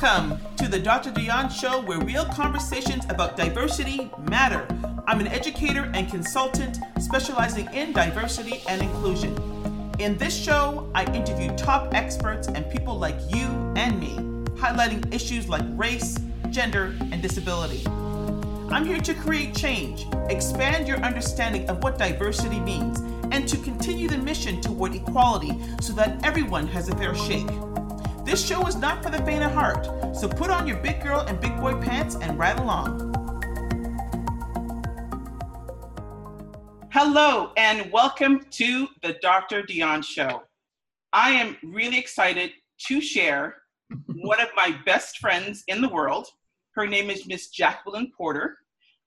Welcome to the Dr. Dionne Show, where real conversations about diversity matter. I'm an educator and consultant specializing in diversity and inclusion. In this show, I interview top experts and people like you and me, highlighting issues like race, gender, and disability. I'm here to create change, expand your understanding of what diversity means, and to continue the mission toward equality so that everyone has a fair shake. This show is not for the faint of heart, so put on your big girl and big boy pants and ride along. Hello, and welcome to the Dr. Dionne Show. I am really excited to share one of my best friends in the world. Her name is Miss Jacqueline Porter.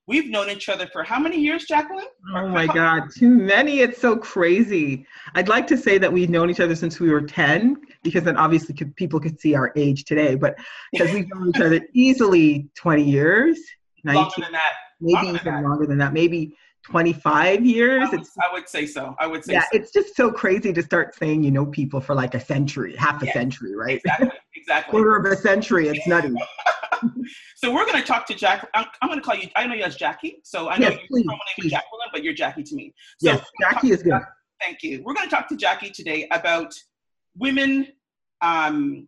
We've known each other for how many years, Jacqueline? Oh my God, too many. It's so crazy. I'd like to say that we've known each other since we were 10, because then obviously could, people could see our age today, but because we've known each other easily 20 years. 19, longer than that. Maybe longer even than longer than that. Maybe 25 years. I would, I would say so. I would say yeah, so. it's just so crazy to start saying you know people for like a century, half a yeah, century, right? Exactly. Exactly. Quarter of a century. It's nutty. so we're going to talk to Jack. I'm, I'm, going to call you. I know you as Jackie. So I know yes, your name is Jacqueline, but you're Jackie to me. So yes, Jackie is good. thank you. We're going to talk to Jackie today about women um,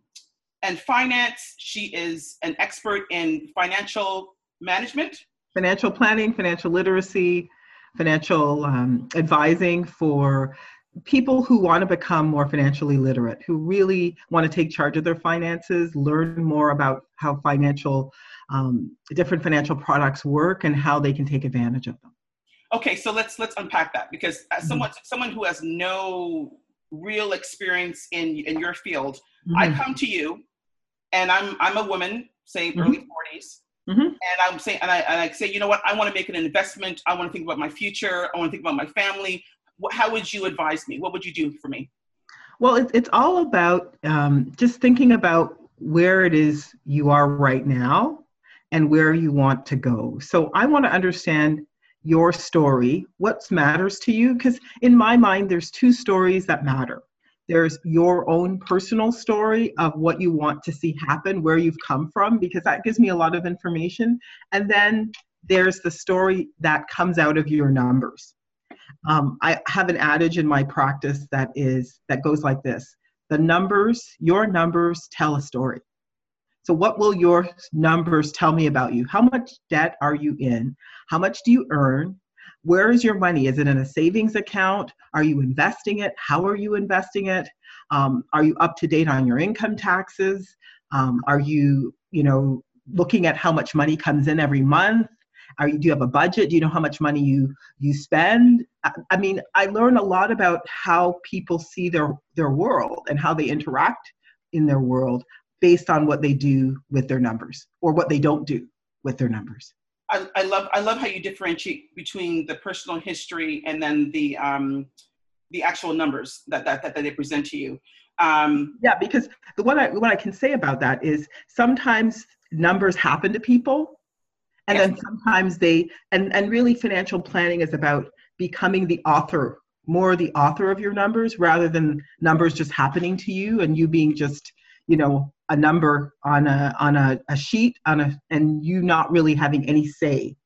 and finance. She is an expert in financial management, financial planning, financial literacy, financial um, advising for people who want to become more financially literate, who really want to take charge of their finances, learn more about how financial, um, different financial products work and how they can take advantage of them. Okay, so let's let's unpack that because as mm-hmm. someone someone who has no real experience in in your field, mm-hmm. I come to you, and I'm I'm a woman, say mm-hmm. early 40s. Mm-hmm. And I'm saying, and I, and I say, you know what? I want to make an investment. I want to think about my future. I want to think about my family how would you advise me? What would you do for me? Well, it's, it's all about um, just thinking about where it is you are right now and where you want to go. So I want to understand your story, what matters to you, because in my mind, there's two stories that matter. There's your own personal story of what you want to see happen, where you've come from, because that gives me a lot of information. And then there's the story that comes out of your numbers. Um, I have an adage in my practice that is that goes like this: the numbers, your numbers tell a story. So, what will your numbers tell me about you? How much debt are you in? How much do you earn? Where is your money? Is it in a savings account? Are you investing it? How are you investing it? Um, are you up to date on your income taxes? Um, are you, you know, looking at how much money comes in every month? Are you, do you have a budget? Do you know how much money you you spend? I, I mean, I learn a lot about how people see their their world and how they interact in their world based on what they do with their numbers or what they don't do with their numbers. I, I love I love how you differentiate between the personal history and then the um, the actual numbers that, that, that, they present to you. Um, yeah, because the what I what I can say about that is sometimes numbers happen to people and then sometimes they and and really financial planning is about becoming the author more the author of your numbers rather than numbers just happening to you and you being just you know a number on a on a, a sheet on a and you not really having any say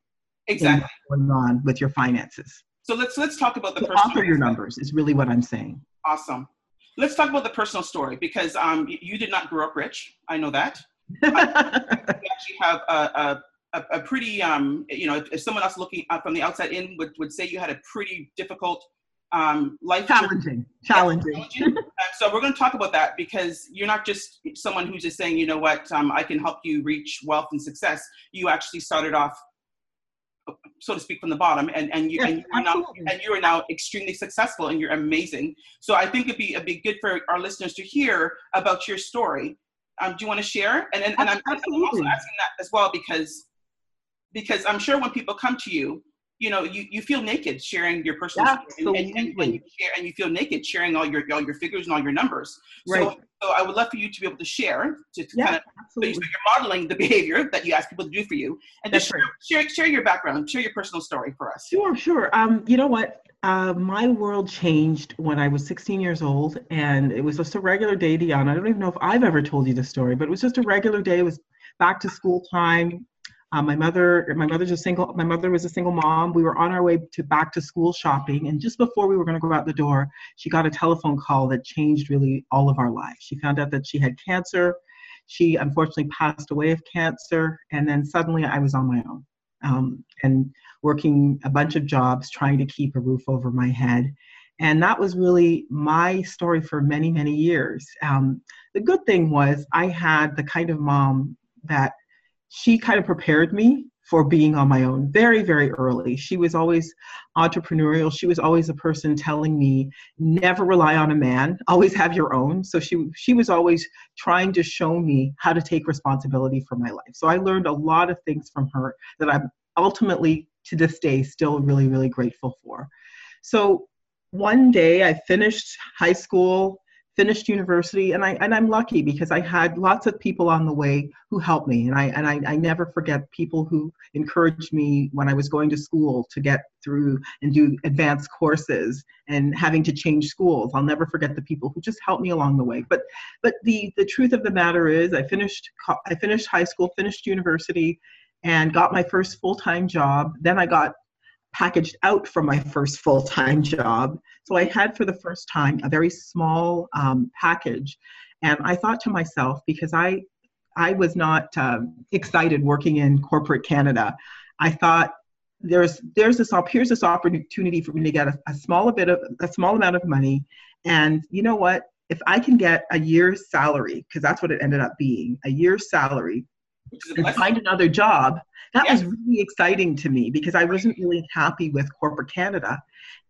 exactly. going on with your finances. So let's let's talk about the, the author your numbers is really what i'm saying. Awesome. Let's talk about the personal story because um, you did not grow up rich. I know that. You actually have a, a a, a pretty, um, you know, if, if, someone else looking from the outside in would, would say you had a pretty difficult um, life. Challenging, challenging. So we're going to talk about that because you're not just someone who's just saying, you know what, um, I can help you reach wealth and success. You actually started off, so to speak, from the bottom, and and you, yes, and, you are now and you are now extremely successful, and you're amazing. So I think it'd be it'd be good for our listeners to hear about your story. Um, do you want to share? And and, and I'm, I'm also asking that as well because because I'm sure when people come to you, you know, you, you feel naked sharing your personal and, and, and, you share, and you feel naked sharing all your all your figures and all your numbers. Right. So, so I would love for you to be able to share to, to yeah, kind of absolutely. so you're modeling the behavior that you ask people to do for you, and just share, share, share your background, share your personal story for us. Sure, sure. Um, you know what? Uh, my world changed when I was 16 years old, and it was just a regular day, Dionne. I don't even know if I've ever told you the story, but it was just a regular day. It was back to school time. Uh, my mother, my mother's a single. My mother was a single mom. We were on our way to back to school shopping, and just before we were going to go out the door, she got a telephone call that changed really all of our lives. She found out that she had cancer. She unfortunately passed away of cancer, and then suddenly I was on my own um, and working a bunch of jobs, trying to keep a roof over my head. And that was really my story for many, many years. Um, the good thing was I had the kind of mom that she kind of prepared me for being on my own very, very early. She was always entrepreneurial. She was always a person telling me, never rely on a man, always have your own. So she she was always trying to show me how to take responsibility for my life. So I learned a lot of things from her that I'm ultimately to this day still really, really grateful for. So one day I finished high school finished university and I and I'm lucky because I had lots of people on the way who helped me and I and I, I never forget people who encouraged me when I was going to school to get through and do advanced courses and having to change schools. I'll never forget the people who just helped me along the way. But but the the truth of the matter is I finished I finished high school, finished university and got my first full-time job. Then I got packaged out from my first full time job. So I had for the first time a very small um, package. And I thought to myself, because I, I was not uh, excited working in corporate Canada, I thought there's there's this here's this opportunity for me to get a, a small bit of a small amount of money, and you know what? If I can get a year's salary, because that's what it ended up being, a year's salary, and find another job, that was really exciting to me because I wasn't really happy with corporate Canada.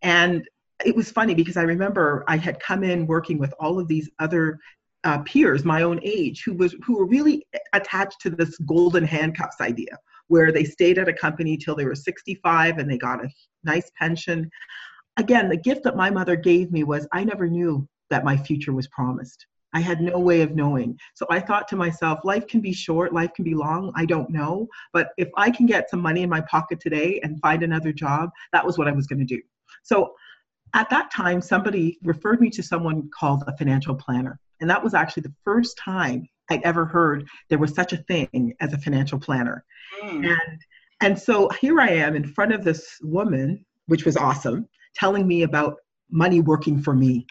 And it was funny because I remember I had come in working with all of these other uh, peers my own age who was who were really attached to this golden handcuffs idea where they stayed at a company till they were 65 and they got a nice pension. Again the gift that my mother gave me was i never knew that my future was promised I had no way of knowing. So I thought to myself, life can be short, life can be long. I don't know. But if I can get some money in my pocket today and find another job, that was what I was going to do. So at that time, somebody referred me to someone called a financial planner. And that was actually the first time I'd ever heard there was such a thing as a financial planner. Mm. And and so here I am in front of this woman, which was awesome, telling me about money working for me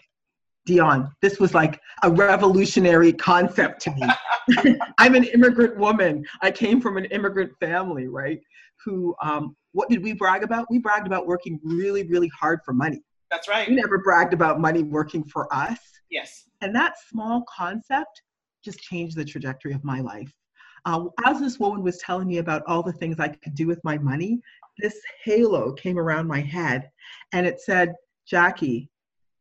Dionne, this was like a revolutionary concept to me. I'm an immigrant woman. I came from an immigrant family, right? Who, um, what did we brag about? We bragged about working really, really hard for money. That's right. We never bragged about money working for us. Yes. And that small concept just changed the trajectory of my life. Uh, as this woman was telling me about all the things I could do with my money, this halo came around my head and it said, Jackie,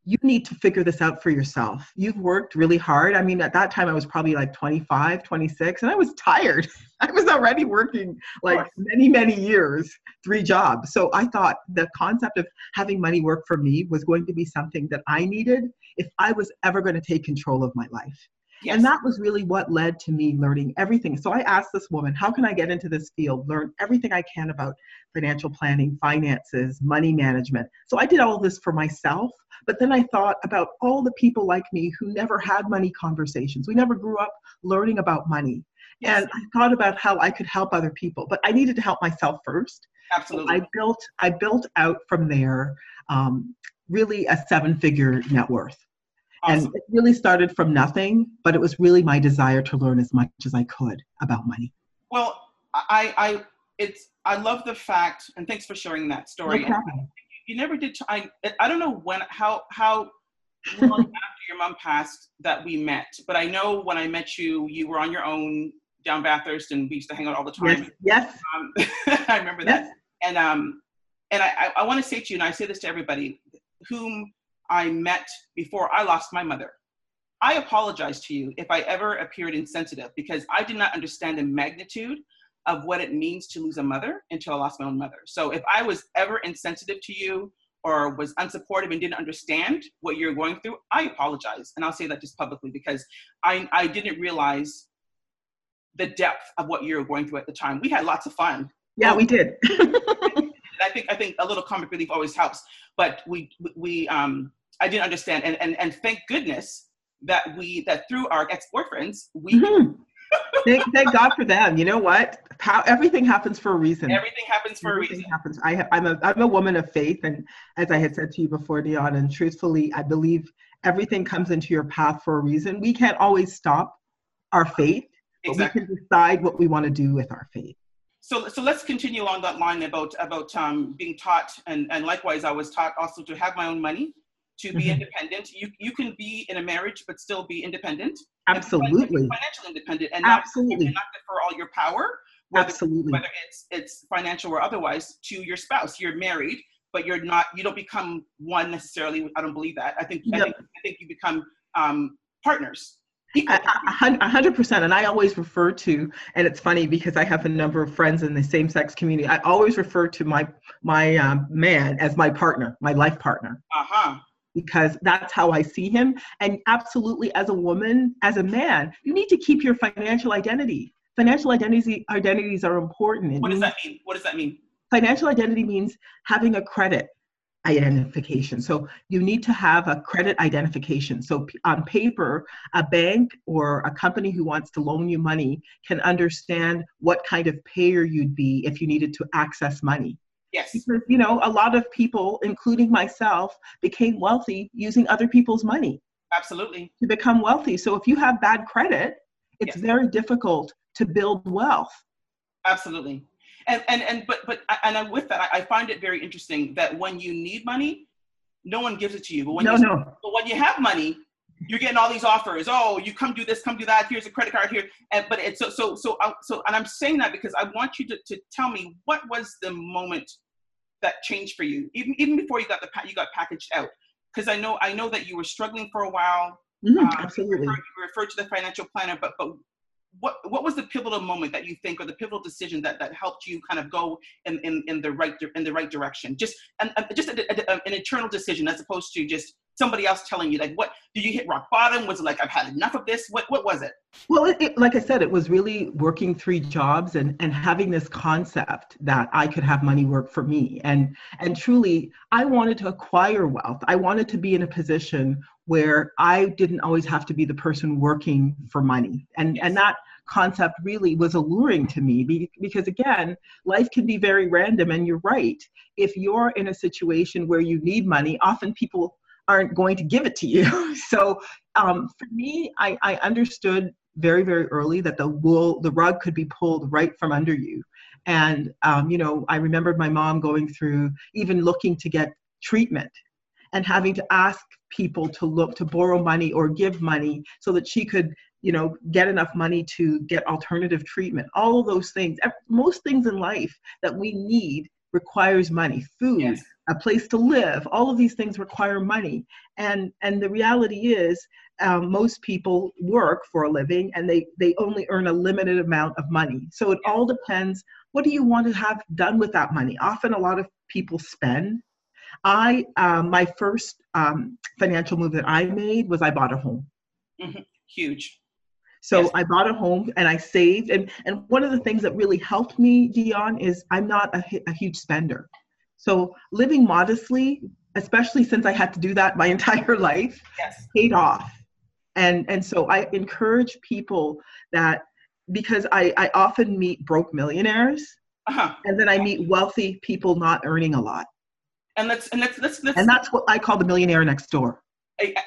you need to figure this out for yourself. You've worked really hard. I mean, at that time, I was probably like 25, 26, and I was tired. I was already working like many, many years, three jobs. So I thought the concept of having money work for me was going to be something that I needed if I was ever going to take control of my life. Yes. And that was really what led to me learning everything. So I asked this woman, how can I get into this field, learn everything I can about financial planning, finances, money management? So I did all this for myself. But then I thought about all the people like me who never had money conversations. We never grew up learning about money. Yes. And I thought about how I could help other people, but I needed to help myself first. Absolutely. So I built I built out from there um, really a seven figure net worth. Awesome. And it really started from nothing, but it was really my desire to learn as much as I could about money. Well, I, I, it's, I love the fact, and thanks for sharing that story. No you never did. T- I, I don't know when, how, how long after your mom passed that we met, but I know when I met you, you were on your own down Bathurst, and we used to hang out all the time. Yes. yes. Um, I remember yes. that. And um, and I, I, I want to say to you, and I say this to everybody, whom I met before I lost my mother. I apologize to you if I ever appeared insensitive because I did not understand the magnitude of what it means to lose a mother until I lost my own mother. So if I was ever insensitive to you or was unsupportive and didn't understand what you're going through, I apologize. And I'll say that just publicly because I, I didn't realize the depth of what you were going through at the time. We had lots of fun. Yeah, we did. I I think I think a little comic relief always helps. But we we um I didn't understand, and and and thank goodness that we that through our ex boyfriends we. Mm-hmm. thank, thank God for them. You know what? How everything happens for a reason. Everything happens for everything a reason. Happens. I, I'm a I'm a woman of faith, and as I had said to you before, Dionne, and truthfully, I believe everything comes into your path for a reason. We can't always stop our faith, but exactly. we can decide what we want to do with our faith. So, so let's continue along that line about about um, being taught, and and likewise, I was taught also to have my own money, to be mm-hmm. independent. You you can be in a marriage but still be independent. Absolutely. Financially independent and not, Absolutely. Not defer all your power, whether, Absolutely. whether it's it's financial or otherwise, to your spouse. You're married, but you're not. You don't become one necessarily. I don't believe that. I think I think I think you become um, partners. A hundred percent. And I always refer to, and it's funny because I have a number of friends in the same sex community. I always refer to my my um, man as my partner, my life partner. Uh huh because that's how I see him. And absolutely, as a woman, as a man, you need to keep your financial identity. Financial identities identities are important. what does that mean? What does that mean? Financial identity means having a credit identification. So you need to have a credit identification. So on paper, a bank or a company who wants to loan you money can understand what kind of payer you'd be if you needed to access money. Yes. Because, you know, a lot of people, including myself, became wealthy using other people's money. Absolutely. To become wealthy. So if you have bad credit, it's yes. very difficult to build wealth. Absolutely. And, and, and but, but, and with that, I find it very interesting that when you need money, no one gives it to you. But when no, you, no. But when you have money, you're getting all these offers. Oh, you come do this, come do that. Here's a credit card here. And but it's so so so uh, so. And I'm saying that because I want you to, to tell me what was the moment that changed for you, even even before you got the you got packaged out? Because I know I know that you were struggling for a while. Mm, um, absolutely. You referred, you referred, to the financial planner, but but what what was the pivotal moment that you think, or the pivotal decision that that helped you kind of go in in, in the right in the right direction? Just and just a, a, an internal decision as opposed to just somebody else telling you like what did you hit rock bottom? Was it like i've had enough of this? What what was it? Well it, it, like i said it was really working three jobs and and having this concept that i could have money work for me. And and truly i wanted to acquire wealth. I wanted to be in a position where i didn't always have to be the person working for money. And yes. and that concept really was alluring to me because again life can be very random. And you're right. If you're in a situation where you need money often people aren't going to give it to you. so um, for me, I, I understood very very early that the wool the rug could be pulled right from under you. And um, you know i remembered my mom going through even looking to get treatment and having to ask people to look to borrow money or give money so that she could you know get enough money to get alternative treatment. All of those things most things in life that we need requires money. Food yes a place to live all of these things require money and and the reality is um, most people work for a living and they they only earn a limited amount of money so it all depends what do you want to have done with that money often a lot of people spend i um, my first um, financial move that i made was i bought a home mm-hmm. huge so yes. I bought a home and I saved. And, and one of the things that really helped me, Dionne, is I'm not a, a huge spender. So living modestly, especially since I had to do that my entire life, yes. paid off. And and so I encourage people that because I, I often meet broke millionaires uh-huh. and then I meet wealthy people not earning a lot. And let's and let's let's, let's and that's what I call the millionaire next door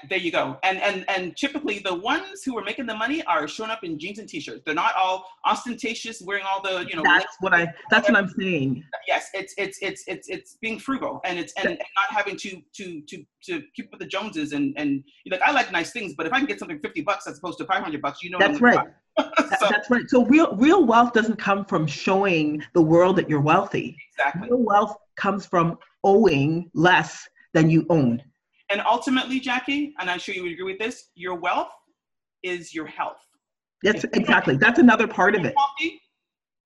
there you go. And and and typically the ones who are making the money are showing up in jeans and t-shirts. They're not all ostentatious, wearing all the you know. That's what I. That's what I'm saying. Yes, it's it's it's it's it's being frugal and it's and, and not having to to to to keep with the Joneses and and like I like nice things, but if I can get something fifty bucks as opposed to five hundred bucks, you know. That's right. so, that's right. So real real wealth doesn't come from showing the world that you're wealthy. Exactly. Real wealth comes from owing less than you own. And ultimately, Jackie, and I'm sure you would agree with this, your wealth is your health. Yes, exactly. That's another part of it. Healthy,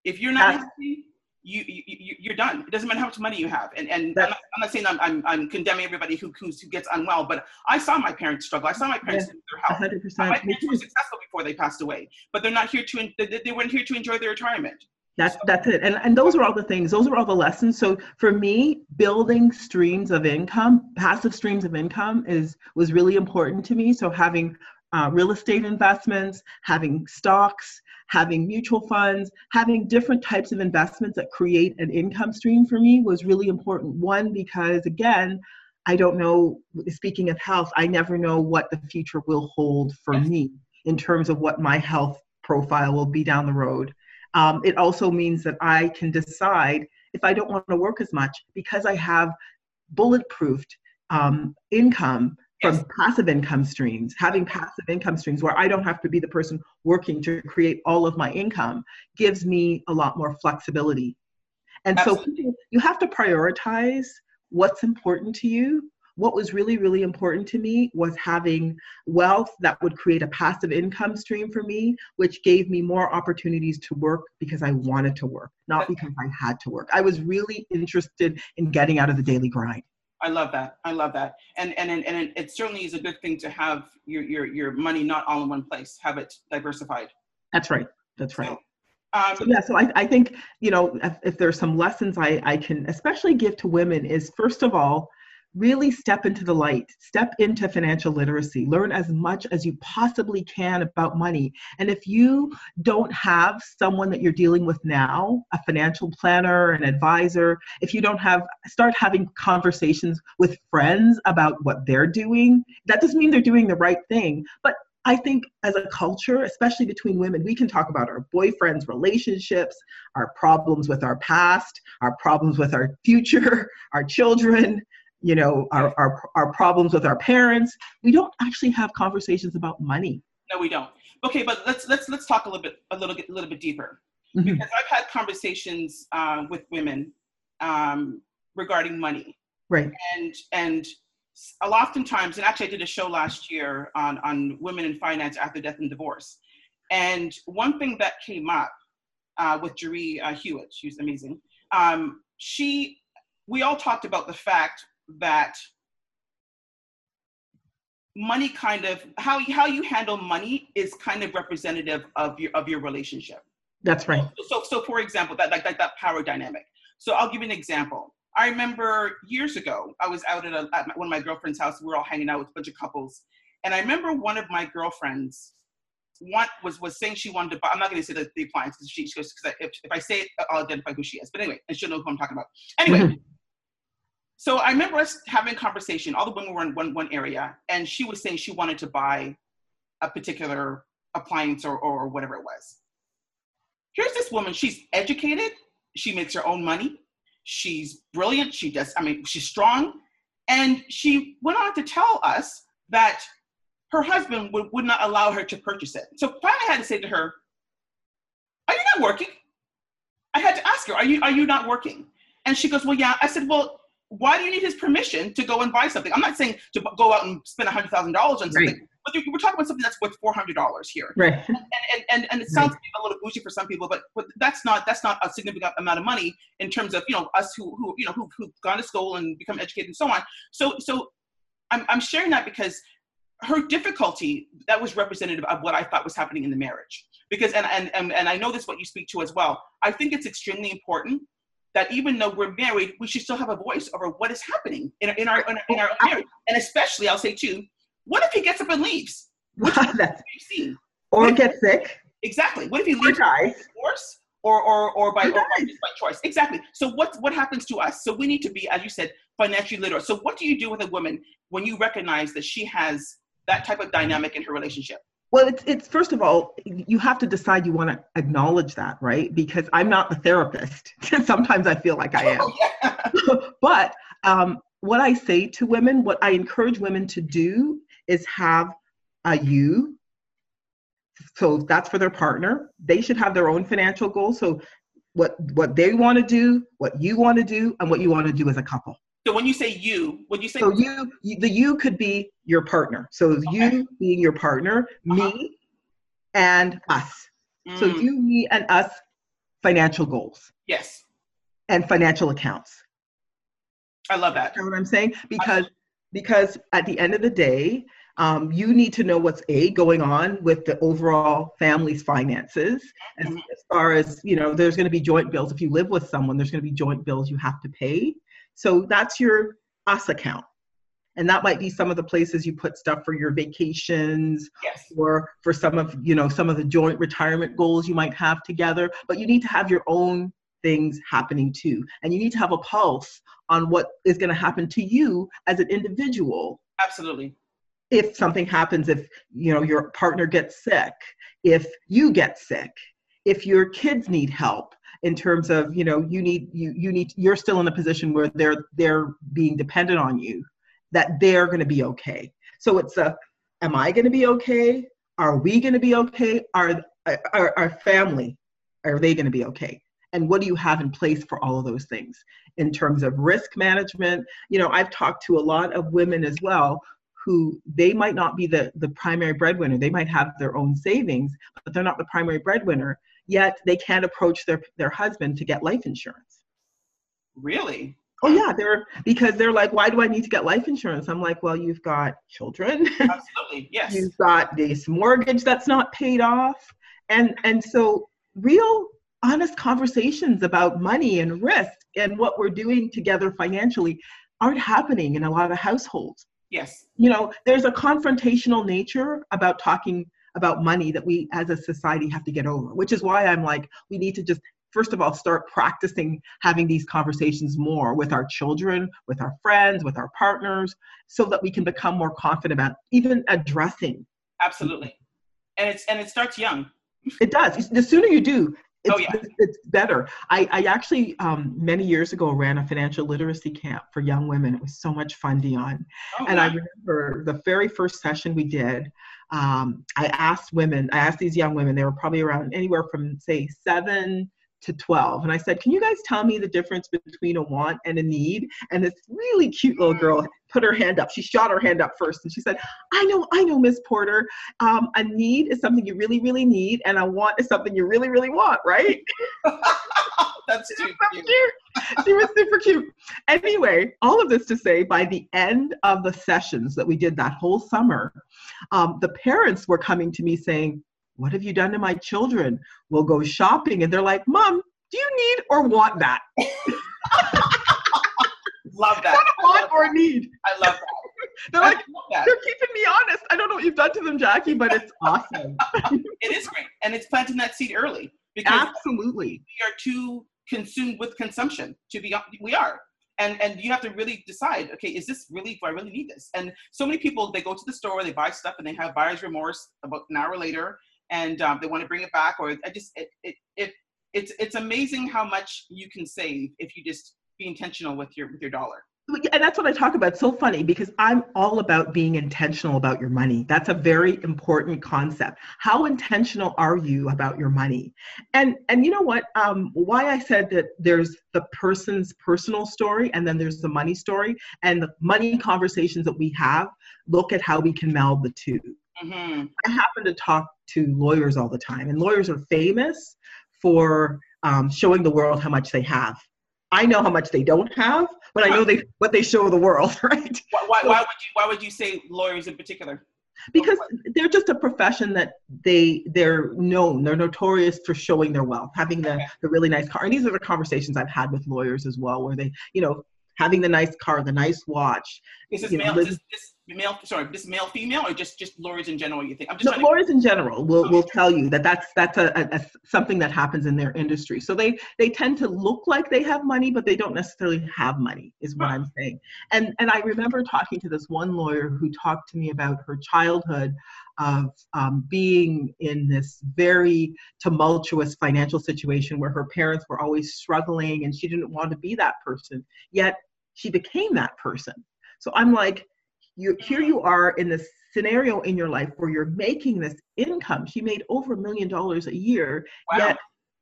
if you're not healthy, you, you you're done. It doesn't matter how much money you have. And and I'm not, I'm not, saying I'm, I'm, I'm condemning everybody who, who who gets unwell, but I saw my parents struggle. I saw my parents lose their health. 100%. My parents were successful before they passed away, but they're not here to they, they weren't here to enjoy their retirement. That's that's it. And and those are all the things, those are all the lessons. So for me, building streams of income, passive streams of income is was really important to me. So having uh, real estate investments, having stocks, having mutual funds, having different types of investments that create an income stream for me was really important. One, because again, I don't know, speaking of health, I never know what the future will hold for me in terms of what my health profile will be down the road. Um, it also means that I can decide if I don't want to work as much because I have bulletproofed um, income from yes. passive income streams. Having passive income streams where I don't have to be the person working to create all of my income gives me a lot more flexibility. And Absolutely. so you have to prioritize what's important to you what was really, really important to me was having wealth that would create a passive income stream for me, which gave me more opportunities to work because I wanted to work, not because I had to work. I was really interested in getting out of the daily grind. I love that. I love that. And and and, and it certainly is a good thing to have your your your money not all in one place. Have it diversified. That's right. That's right. So, um, so yeah, so I, I think you know if, if there's some lessons I, I can especially give to women is first of all really step into the light, step into financial literacy, learn as much as you possibly can about money. And if you don't have someone that you're dealing with now, a financial planner, an advisor, if you don't have, start having conversations with friends about what they're doing. That doesn't mean they're doing the right thing, but I think as a culture, especially between women, we can talk about our boyfriends' relationships, our problems with our past, our problems with our future, our children, you know our, our, our problems with our parents. We don't actually have conversations about money. No we don't. Okay but let's let's let's talk a little bit a little bit a little bit deeper. Mm-hmm. because i've had conversations uh, with women um, regarding money. Right. And and a lot oftentimes and actually i did a show last year on on women in finance after death and divorce. And one thing that came up uh, with Jerry uh, Hewitt, she's amazing. Um, she, we all talked about the fact that money kind of how how you handle money is kind of representative of your of your relationship. That's right. So so, for example, that like, like that power dynamic. So I'll give you an example. I remember years ago, I was out at, a, at one of my girlfriend's house. We were all hanging out with a bunch of couples, and I remember one of my girlfriends one was was saying she wanted to buy. I'm not going to say the, the appliance because she, she goes because if, if I say it, I'll identify who she is. But anyway, and she'll know who I'm talking about. Anyway, So I remember us having a conversation. All the women were in one, one area, and she was saying she wanted to buy a particular appliance or, or whatever it was. Here's this woman, she's educated, she makes her own money, she's brilliant, she does, I mean, she's strong. And she went on to tell us that her husband would, would not allow her to purchase it. So finally I had to say to her, Are you not working? I had to ask her, Are you are you not working? And she goes, Well, yeah. I said, Well, why do you need his permission to go and buy something? I'm not saying to go out and spend $100,000 on something, right. but we're talking about something that's worth $400 here. Right. And, and, and, and it sounds right. a little bougie for some people, but, but that's not that's not a significant amount of money in terms of, you know, us who, who you know, who, who've gone to school and become educated and so on. So, so I'm, I'm sharing that because her difficulty that was representative of what I thought was happening in the marriage. Because, and, and, and, and I know this what you speak to as well. I think it's extremely important that even though we're married, we should still have a voice over what is happening in, in our in, in our marriage. And especially, I'll say too, what if he gets up and leaves? Which seen? Or gets sick. Exactly. What if he leaves by force or or or by, or by choice? Exactly. So what what happens to us? So we need to be, as you said, financially literate. So what do you do with a woman when you recognize that she has that type of dynamic in her relationship? Well, it's, it's first of all, you have to decide you want to acknowledge that, right? Because I'm not the therapist. Sometimes I feel like I am. Oh, yeah. but um, what I say to women, what I encourage women to do is have a you. So that's for their partner. They should have their own financial goals. So what what they want to do, what you want to do, and what you want to do as a couple. So when you say you, when you say so you, the you could be your partner. So okay. you being your partner, uh-huh. me, and us. Mm. So you, me, and us, financial goals. Yes. And financial accounts. I love that. You know what I'm saying? Because because at the end of the day, um, you need to know what's a going on with the overall family's finances as, Mhm. as far as you know there's going to be joint bills if you live with someone there's going to be joint bills you have to pay so that's your us account and that might be some of the places you put stuff for your vacations Yes. or for some of you know some of the joint retirement goals you might have together but you need to have your own things happening too and you need to have a pulse on what is going to happen to you as an individual Absolutely. if something happens if you know your partner gets sick if you get sick if your kids need help in terms of you know you need you you need you're still in a position where they're they're being dependent on you that they're going to be okay. So it's a am i going to be okay? Are we going to be okay? Are our, our family are they going to be okay? And what do you have in place for all of those things? In terms of risk management you know i've talked to a lot of women as well who they might not be the, the primary breadwinner. They might have their own savings, but they're not the primary breadwinner, yet they can't approach their, their husband to get life insurance. Really? Oh yeah, they're because they're like, why do I need to get life insurance? I'm like, well, you've got children, Absolutely. Yes. you've got this mortgage that's not paid off. And and so real honest conversations about money and risk and what we're doing together financially aren't happening in a lot of households Yes. you know there's a confrontational nature about talking about money that we as a society have to get over which is why i'm like we need to just first of all start practicing having these conversations more with our children with our friends with our partners so that we can become more confident about even addressing Absolutely. And it's and it starts young. it does the sooner you do it's, Oh, yeah. it's, better. I, I actually um, many years ago ran a financial literacy camp for young women. It was so much fun dionne. Oh, and I remember the very first session we did, um, I asked women, I asked these young women, they were probably around anywhere from say seven to 12. And I said, Can you guys tell me the difference between a want and a need? And this really cute little girl put her hand up. She shot her hand up first and she said, I know, I know, Miss Porter. Um, a need is something you really, really need, and a want is something you really, really want, right? That's too cute. cute. She was super cute. Anyway, all of this to say, by the end of the sessions that we did that whole summer, um, the parents were coming to me saying, What have you done to my children? We'll go shopping. And they're like, Mom, do you need or want that? Love that. Want or need? I love that. They're I like. They're keeping me honest. I don't know what you've done to them, Jackie, but it's awesome. It is great, and it's planting that seed early because Absolutely. we are too consumed with consumption. To be, we are, and and you have to really decide. Okay, is this really? Do I really need this? And so many people they go to the store, they buy stuff, and they have buyer's remorse about an hour later, and um, they want to bring it back. Or I just it, it it it's it's amazing how much you can save if you just be intentional with your with your dollar. and that's what I talk about. It's so funny because I'm all about being intentional about your money. That's a very important concept. How intentional are you about your money? And and you know what? Um, why I said that there's the person's personal story and then there's the money story and the money conversations that we have. Look at how we can meld the two. Hmm I happen to talk to lawyers all the time, and lawyers are famous for um, showing the world how much they have. I know how much they don't have, but I know they what they show the world, right? Why, why, why would you why would you say lawyers in particular? Because they're just a profession that they they're known, they're notorious for showing their wealth, having the Okay. the really nice car. And these are the conversations I've had with lawyers as well, where they, you know, having the nice car, the nice watch. Is this know, male? live- Is this male? Sorry, this male, female, or just just lawyers in general? You think? I'm just No, trying to lawyers in general will, will tell you that that's that's a, a, a- something that happens in their industry. So they they tend to look like they have money, but they don't necessarily have money, is what Right. I'm saying. And and I remember talking to this one lawyer who talked to me about her childhood of um, being in this very tumultuous financial situation where her parents were always struggling and she didn't want to be that person. Yet she became that person. So I'm like, you here you are in this scenario in your life where you're making this income. She made over a million dollars a year, Wow. yet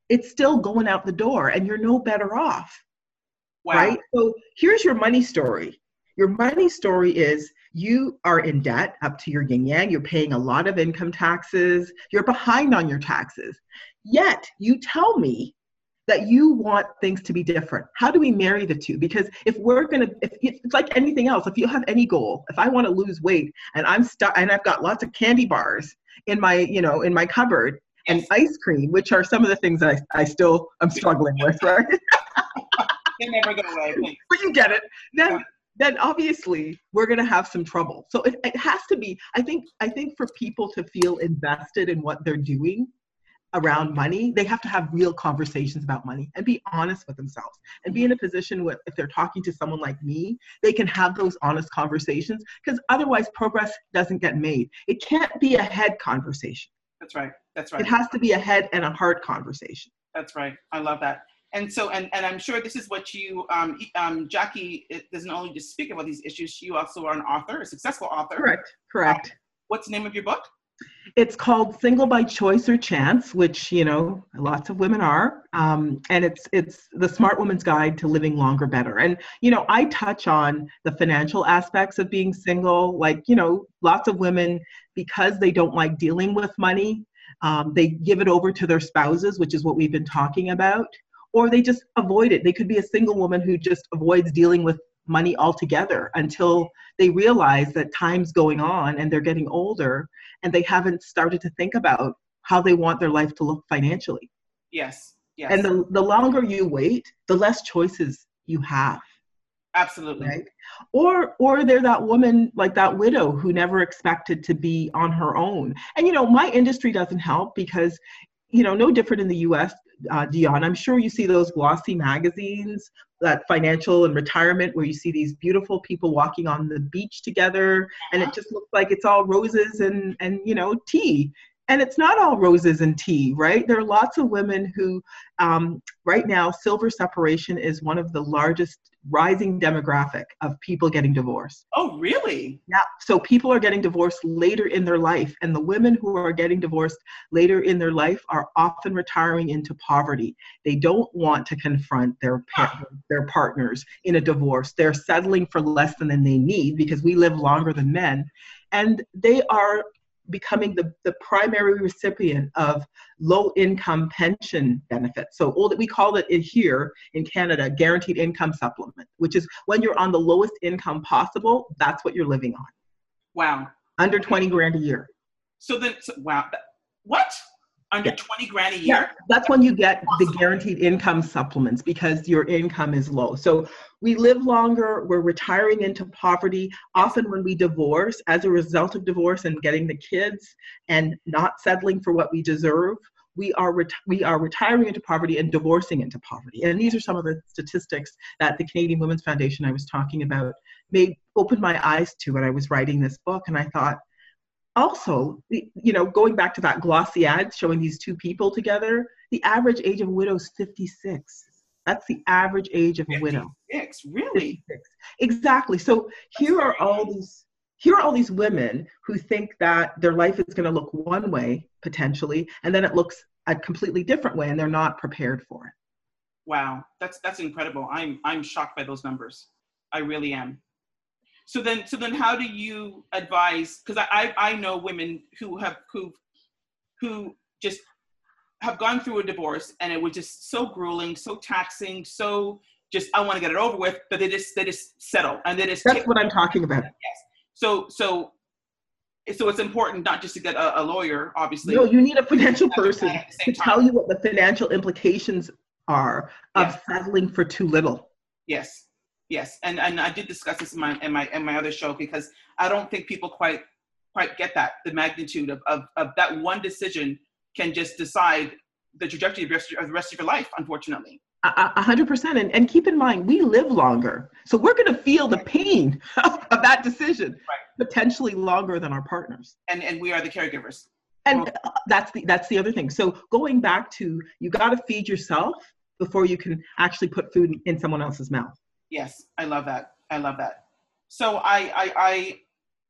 it's still going out the door and you're no better off, wow. right? So here's your money story. Your money story is you are in debt up to your yin yang. You're paying a lot of income taxes. You're behind on your taxes. Yet you tell me that you want things to be different. How do we marry the two? Because if we're gonna, if it's like anything else, if you have any goal, if I want to lose weight and I'm stuck and I've got lots of candy bars in my, you know, in my cupboard and ice cream, which are some of the things that I, I still I'm struggling with, right? they never go away. But you get it. Then then obviously we're going to have some trouble. So it, it has to be. I think. I think for people to feel invested in what they're doing around money, they have to have real conversations about money and be honest with themselves and be in a position where if they're talking to someone like me, they can have those honest conversations because otherwise progress doesn't get made. It can't be a head conversation. That's right. That's right. It has to be a head and a heart conversation. That's right. I love that and so and, and i'm sure this is what you um, um, jackie doesn't only just speak about these issues you also are an author a successful author correct correct um, what's the name of your book it's called single by choice or chance which you know lots of women are. Um, and it's it's the smart woman's guide to living longer better. And you know i touch on the financial aspects of being single. Like you know lots of women because they don't like dealing with money um, they give it over to their spouses which is what we've been talking about or they just avoid it. They could be a single woman who just avoids dealing with money altogether until they realize that time's going on and they're getting older and they haven't started to think about how they want their life to look financially. Yes. Yes. And the, the longer you wait, the less choices you have. Absolutely. Right? Or or they're that woman like that widow who never expected to be on her own. And you know, my industry doesn't help because you know, no different in the US uh, Dionne. I'm sure you see those glossy magazines, that financial and retirement, where you see these beautiful people walking on the beach together, and it just looks like it's all roses and and you know tea and it's not all roses and tea, right? There are lots of women who, um, right now, silver separation is one of the largest rising demographic of people getting divorced. Oh, really? Yeah. So people are getting divorced later in their life, and the women who are getting divorced later in their life are often retiring into poverty. They don't want to confront their pa- their partners in a divorce. They're settling for less than they need because we live longer than men, and they are becoming mm. the, the primary recipient of low income pension benefits. So all that we call it here in Canada, guaranteed income supplement, which is when you're on the lowest income possible, that's what you're living on. Wow. Under 20 grand a year. So then, so, wow. What? Under yeah. 20 grand a year? yeah, that's when you get the guaranteed income supplements because your income is low. So we live longer we're retiring into poverty. Often when we divorce as a result of divorce and getting the kids and not settling for what we deserve we are ret- we are retiring into poverty and divorcing into poverty. And these are some of the statistics that the Canadian Women's Foundation I was talking about made opened my eyes to when I was writing this book and I thought also, you know, going back to that glossy ad showing these two people together, the average age of a widow is 56. That's the average age of a 56, widow. really? 56. Exactly. So here are all these here are all these women who think that their life is going to look one way potentially, and then it looks a completely different way, and they're not prepared for it. Wow, that's that's incredible. I'm I'm shocked by those numbers. I really am so then so then how do you advise because I, I know women who have who who just have gone through a divorce and it was just so grueling so taxing so just i want to get it over with but they just they just settle and they just that's what i'm talking about. Yes. So so so it's important not just to get a, a lawyer obviously. No you need a financial person to time. tell you what the financial implications are of yes. settling for too little. Yes Yes, and and I did discuss this in my in my in my other show because I don't think people quite quite get that the magnitude of of, of that one decision can just decide the trajectory of, rest, of the rest of your life. Unfortunately. A hundred percent, and and keep in mind we live longer, so we're going to feel the pain of, of that decision right. potentially longer than our partners. And and we are the caregivers. And well, uh, that's the that's the other thing. So going back to you got to feed yourself before you can actually put food in someone else's mouth. Yes, I love that. I love that. So I, I, I,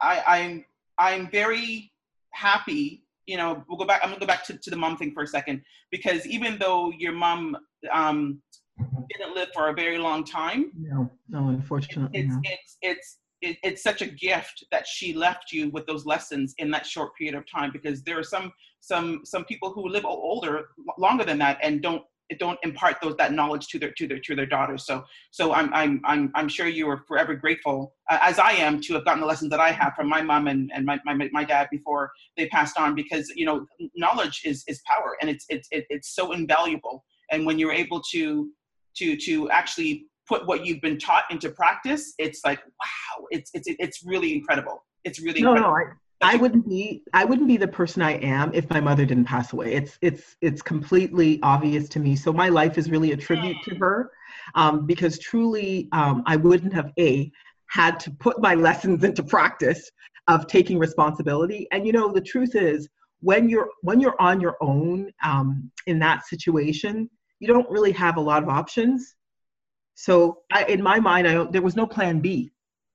I, I'm, I'm very happy. You know, we'll go back. I'm gonna go back to, to the mom thing for a second because even though your mom um, didn't live for a very long time, no, no, unfortunately, it's no. it's it's it, it's such a gift that she left you with those lessons in that short period of time because there are some some some people who live older longer than that and don't don't impart those that knowledge to their to their to their daughters. So so I'm I'm I'm I'm sure you are forever grateful, uh, as I am, to have gotten the lessons that I have from my mom and, and my, my my dad before they passed on. Because you know, knowledge is is power, and it's it's it's so invaluable. And when you're able to to to actually put what you've been taught into practice, it's like wow, it's it's it's really incredible. It's really no, incredible. no. I- I wouldn't be I wouldn't be the person I am if my mother didn't pass away. It's it's it's completely obvious to me. So my life is really a tribute to her, um, because truly um, I wouldn't have a had to put my lessons into practice of taking responsibility. And you know the truth is when you're when you're on your own um, in that situation, you don't really have a lot of options. So I, in my mind, I don't, there was no plan B.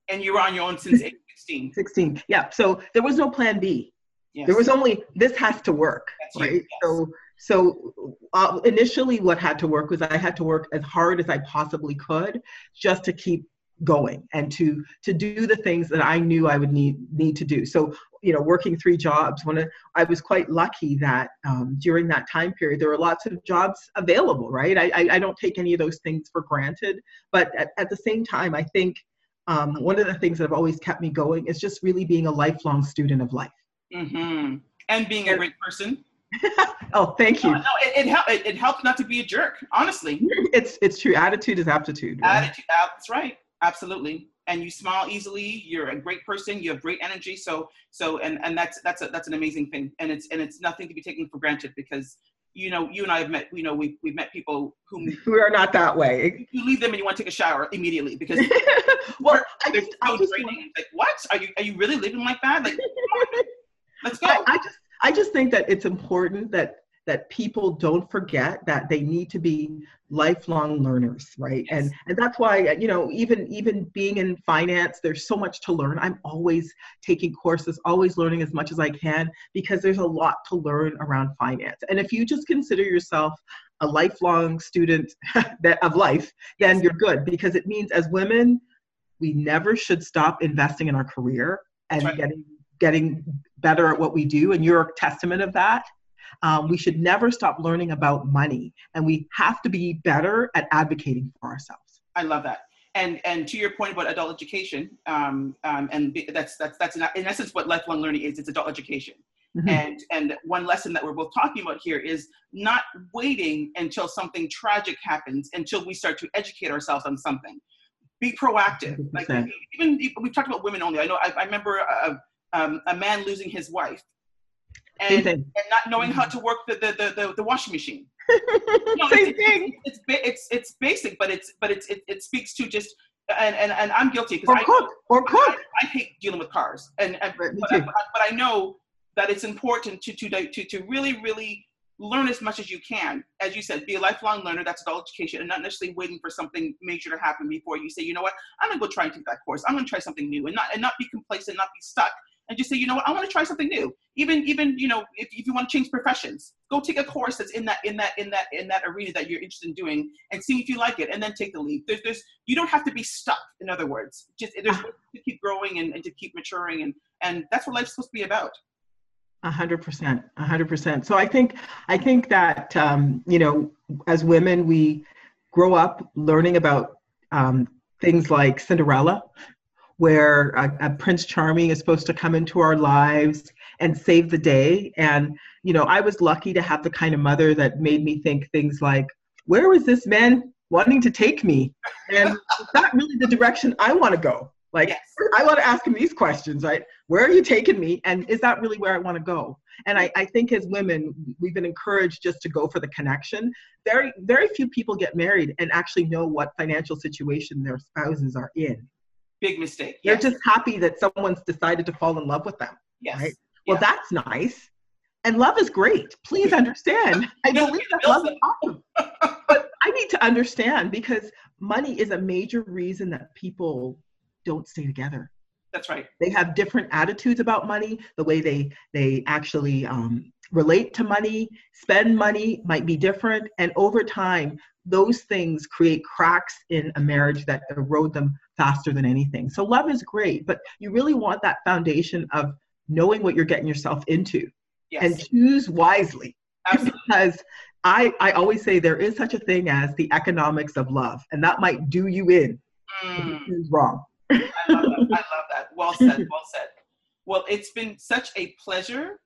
And you were on your own since 16. 16 yeah so there was no plan b Yes. there was only this has to work That's right yes. so so uh, initially what had to work was i had to work as hard as i possibly could just to keep going and to to do the things that i knew i would need need to do so you know working three jobs when I, I was quite lucky that um, during that time period there were lots of jobs available right I, I i don't take any of those things for granted but at, at the same time i think um, one of the things that have always kept me going is just really being a lifelong student of life hmm And being a great person. oh thank you no, it, it, it, it helps not to be a jerk, honestly. it's it's true attitude is aptitude right? Attitude, that's right. Absolutely. And you smile easily. You're a great person. You have great energy. So, so, and, and that's, that's, a, that's an amazing thing. And it's, and it's nothing to be taken for granted because, you know, you and I have met, you know, we've, we've met people whom we are not that way you leave them and you want to take a shower immediately because well I just, I, just want- like, what? Are you, are you really living like that? Like, let's go. I, I just I just think that it's important that that people don't forget that they need to be lifelong learners right Yes. and and that's why you know even even being in finance there's so much to learn i'm always taking courses always learning as much as i can because there's a lot to learn around finance and if you just consider yourself a lifelong student that of life then Yes. you're good because it means as women we never should stop investing in our career and right. getting getting better at what we do and you're a testament of that um, we should never stop learning about money and we have to be better at advocating for ourselves I love that. And and to your point about adult education, um, um, and that's that's that's in, in essence what lifelong learning is. It's adult education. Mhm. And and one lesson that we're both talking about here is not waiting until something tragic happens until we start to educate ourselves on something. Be proactive. Like 100%. even we talked about women only. I know I, I remember a, um, a man losing his wife. And, and not knowing how mm-hmm. to work the, the, the, the, the washing machine. No, Same it's, thing. It's, it's, it's, it's basic, but it's but it's it, it speaks to just and, and, and I'm guilty because I, cook. Or cook. I hate dealing with cars and, and but. I, but, I, but I know that it's important to, to to to really really learn as much as you can. As you said, be a lifelong learner. That's adult education, and not necessarily waiting for something major to happen before you say, you know what, I'm gonna go try and take that course. I'm gonna try something new, and not and not be complacent, not be stuck, and just say, you know what, I want to try something new. Even even you know, if, if you want to change professions, go take a course that's in that in that in that in that arena that you're interested in doing, and see if you like it, and then take the leap. There's there's you don't have to be stuck. In other words, just there's ways to keep growing and, and to keep maturing, and and that's what life's supposed to be about. A hundred percent, a hundred percent. So I think, I think that um, you know, as women, we grow up learning about um, things like Cinderella, where a, a Prince Charming is supposed to come into our lives and save the day. And you know, I was lucky to have the kind of mother that made me think things like, "Where was this man wanting to take me?" And is that really the direction I want to go? Like, Yes. I want to ask him these questions, right? Where are you taking me? And is that really where I want to go? And I, I think as women, we've been encouraged just to go for the connection. Very, very few people get married and actually know what financial situation their spouses are in. Big mistake. They're Yes. just happy that someone's decided to fall in love with them. yes. right. Well, Yeah. that's nice. And love is great. Please understand. I Yes, believe that yes. love is awesome. But I need to understand because money is a major reason that people don't stay together That's right. they have different attitudes about money the way they they actually um, relate to money spend money might be different and over time those things create cracks in a marriage that erode them faster than anything so love is great but you really want that foundation of knowing what you're getting yourself into Yes. and choose wisely Absolutely. because I, I always say there is such a thing as the economics of love, and that might do you in. Mm. Wrong. I love that. I love that. Well said. Well said. Well, it's been such a pleasure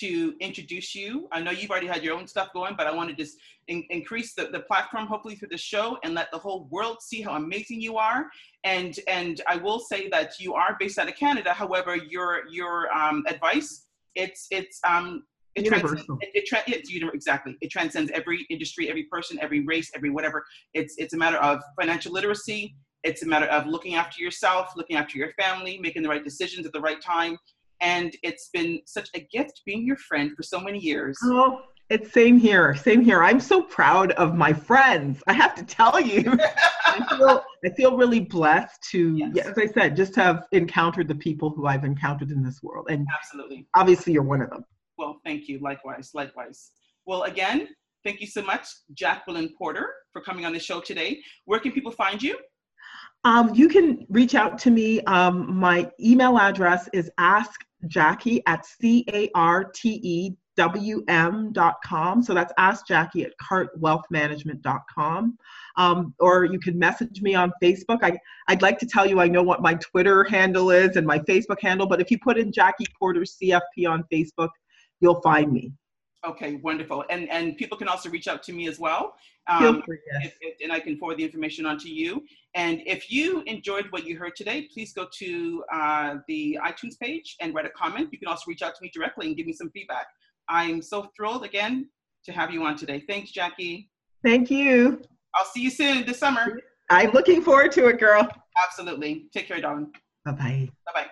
to introduce you. I know you've already had your own stuff going, but I want to just in- increase the, the platform, hopefully through the show, and let the whole world see how amazing you are. And and I will say that you are based out of Canada. However, your your um, advice it's it's um it universal. It, it, tra- it's exactly. It transcends every industry, every person, every race, every whatever. It's it's a matter of financial literacy. It's a matter of looking after yourself, looking after your family, making the right decisions at the right time, and it's been such a gift being your friend for so many years. Oh, it's same here. Same here. I'm so proud of my friends. I have to tell you. I feel I feel really blessed to yes. as I said, just have encountered the people who I've encountered in this world. And absolutely. Obviously you're one of them. Well, thank you. Likewise, likewise. Well, again, thank you so much, Jacqueline Porter, for coming on the show today. Where can people find you? Um, you can reach out to me. Um, my email address is askjackie at c-a-r-t-e-w-m.com. So that's Ask Jackie at cartwealthmanagement.com. Um, or you can message me on Facebook. I, I'd like to tell you I know what my Twitter handle is and my Facebook handle, but if you put in Jackie Porter CFP on Facebook, you'll find me. Okay, wonderful. And and people can also reach out to me as well. Um, free, yes. if, if, and I can forward the information on to you. And if you enjoyed what you heard today, please go to uh, the iTunes page and write a comment. You can also reach out to me directly and give me some feedback. I'm so thrilled again to have you on today. Thanks, Jackie. Thank you. I'll see you soon this summer. I'm looking forward to it, girl. Absolutely. Take care, darling. Bye bye. Bye bye.